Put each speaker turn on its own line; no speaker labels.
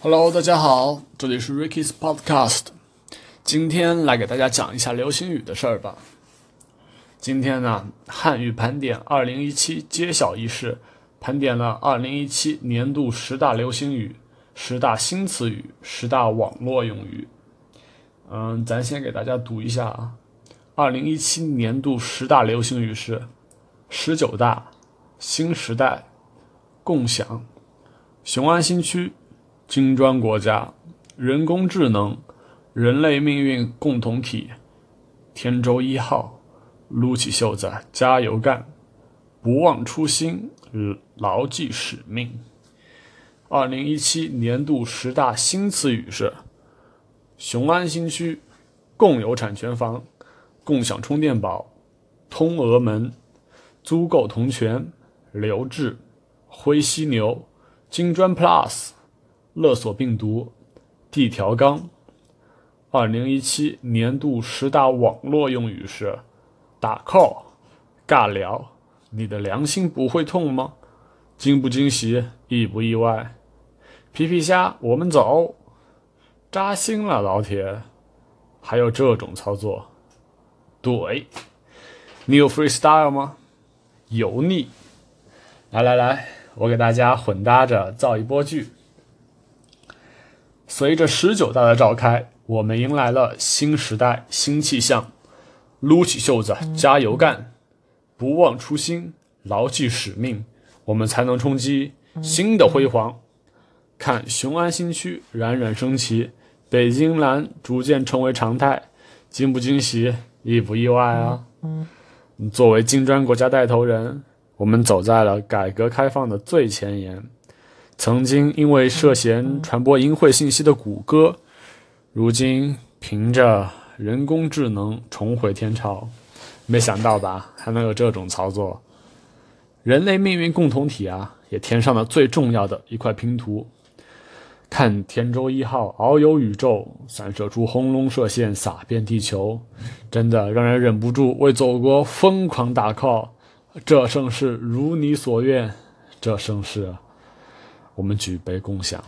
Hello，大家好，这里是 Ricky's Podcast。今天来给大家讲一下流星雨的事儿吧。今天呢，汉语盘点二零一七揭晓仪式，盘点了二零一七年度十大流行语、十大新词语、十大网络用语。嗯，咱先给大家读一下啊。二零一七年度十大流行语是：十九大、新时代、共享、雄安新区。金砖国家、人工智能、人类命运共同体、天舟一号、撸起袖子加油干、不忘初心、牢记使命。二零一七年度十大新词语是：雄安新区、共有产权房、共享充电宝、通俄门、租购同权、留置、灰犀牛、金砖 Plus。勒索病毒，地条纲。二零一七年度十大网络用语是：打 call、尬聊。你的良心不会痛吗？惊不惊喜？意不意外？皮皮虾，我们走。扎心了，老铁。还有这种操作？对。你有 freestyle 吗？油腻。来来来，我给大家混搭着造一波句。随着十九大的召开，我们迎来了新时代、新气象。撸起袖子，加油干！不忘初心，牢记使命，我们才能冲击新的辉煌。看雄安新区冉冉升起，北京蓝逐渐成为常态，惊不惊喜，意不意外啊？作为金砖国家带头人，我们走在了改革开放的最前沿。曾经因为涉嫌传播淫秽信息的谷歌，如今凭着人工智能重回天朝，没想到吧？还能有这种操作？人类命运共同体啊，也填上了最重要的一块拼图。看天舟一号遨游宇宙，散射出轰隆射线，洒遍地球，真的让人忍不住为祖国疯狂打 call。这盛世如你所愿，这盛世。我们举杯共享。